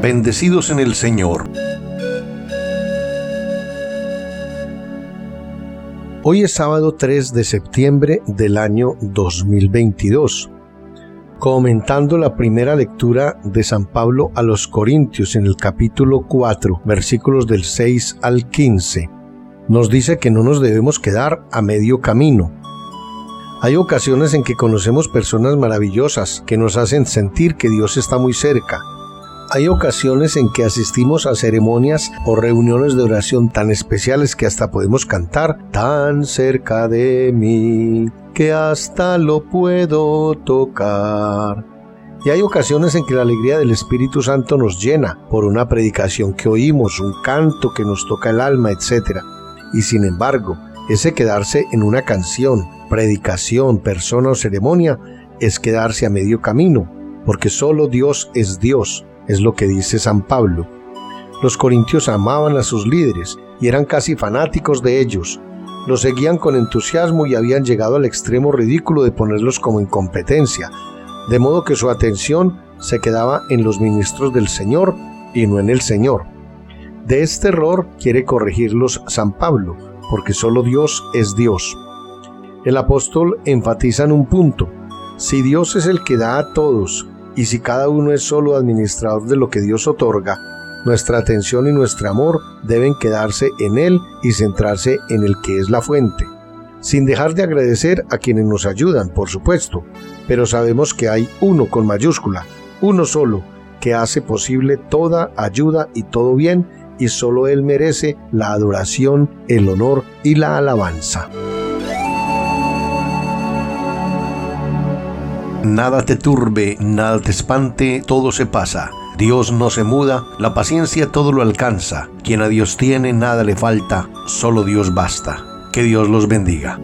bendecidos en el Señor. Hoy es sábado 3 de septiembre del año 2022. Comentando la primera lectura de San Pablo a los Corintios en el capítulo 4, versículos del 6 al 15, nos dice que no nos debemos quedar a medio camino. Hay ocasiones en que conocemos personas maravillosas que nos hacen sentir que Dios está muy cerca hay ocasiones en que asistimos a ceremonias o reuniones de oración tan especiales que hasta podemos cantar tan cerca de mí que hasta lo puedo tocar. Y hay ocasiones en que la alegría del Espíritu Santo nos llena por una predicación que oímos, un canto que nos toca el alma, etc. Y sin embargo, ese quedarse en una canción, predicación, persona o ceremonia es quedarse a medio camino, porque solo Dios es Dios es lo que dice San Pablo. Los corintios amaban a sus líderes y eran casi fanáticos de ellos. Los seguían con entusiasmo y habían llegado al extremo ridículo de ponerlos como incompetencia, de modo que su atención se quedaba en los ministros del Señor y no en el Señor. De este error quiere corregirlos San Pablo, porque solo Dios es Dios. El apóstol enfatiza en un punto, si Dios es el que da a todos y si cada uno es solo administrador de lo que Dios otorga, nuestra atención y nuestro amor deben quedarse en Él y centrarse en el que es la fuente. Sin dejar de agradecer a quienes nos ayudan, por supuesto, pero sabemos que hay uno con mayúscula, uno solo, que hace posible toda ayuda y todo bien, y solo Él merece la adoración, el honor y la alabanza. Nada te turbe, nada te espante, todo se pasa. Dios no se muda, la paciencia todo lo alcanza. Quien a Dios tiene, nada le falta, solo Dios basta. Que Dios los bendiga.